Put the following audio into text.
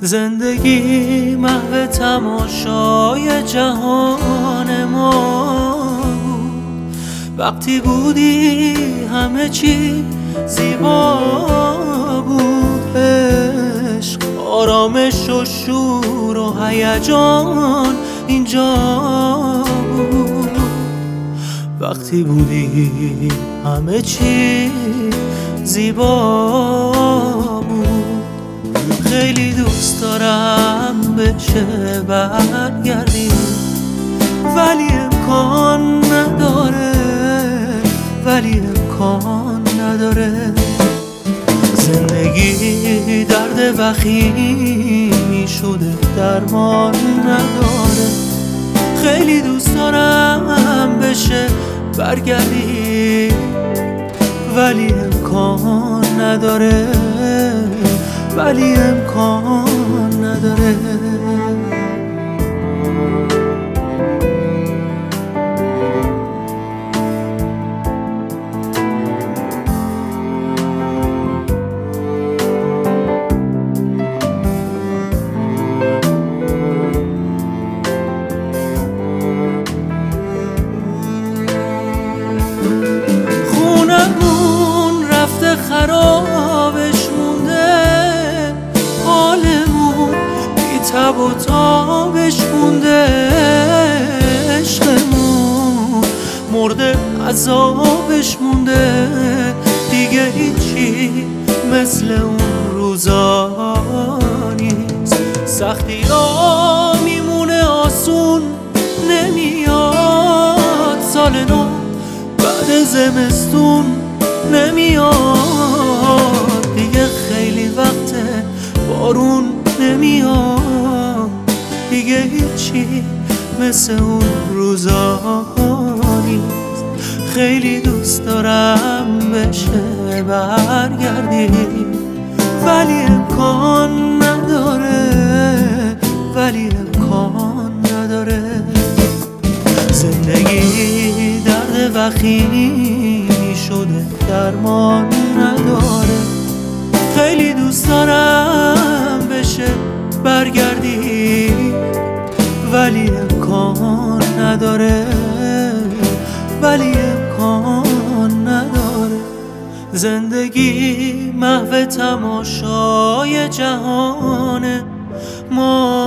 زندگی محو تماشای جهان ما بود. وقتی بودی همه چی زیبا بود. عشق آرامش و شور و هیجان اینجا بود. وقتی بودی همه چی زیبا خیلی دوست دارم بشه برگردی. ولی امکان نداره ولی امکان نداره. زندگی درد وخیمی شده درمان نداره. خیلی دوست دارم بشه برگردی. ولی امکان نداره. ولی امکان نداره. هیچی مثل اون روزا نیست. سختی را میمونه آسون نمیاد سال نو. بعد زمستون نمیاد. دیگه خیلی وقته بارون نمیاد. دیگه هیچی مثل اون روزا نیست. خیلی دوست دارم بشه برگردی. ولی امکان نداره ولی امکان نداره. زندگی درد وخیمی شده درمان نداره. خیلی دوست دارم بشه برگردی. زندگی محو تماشای جهان ما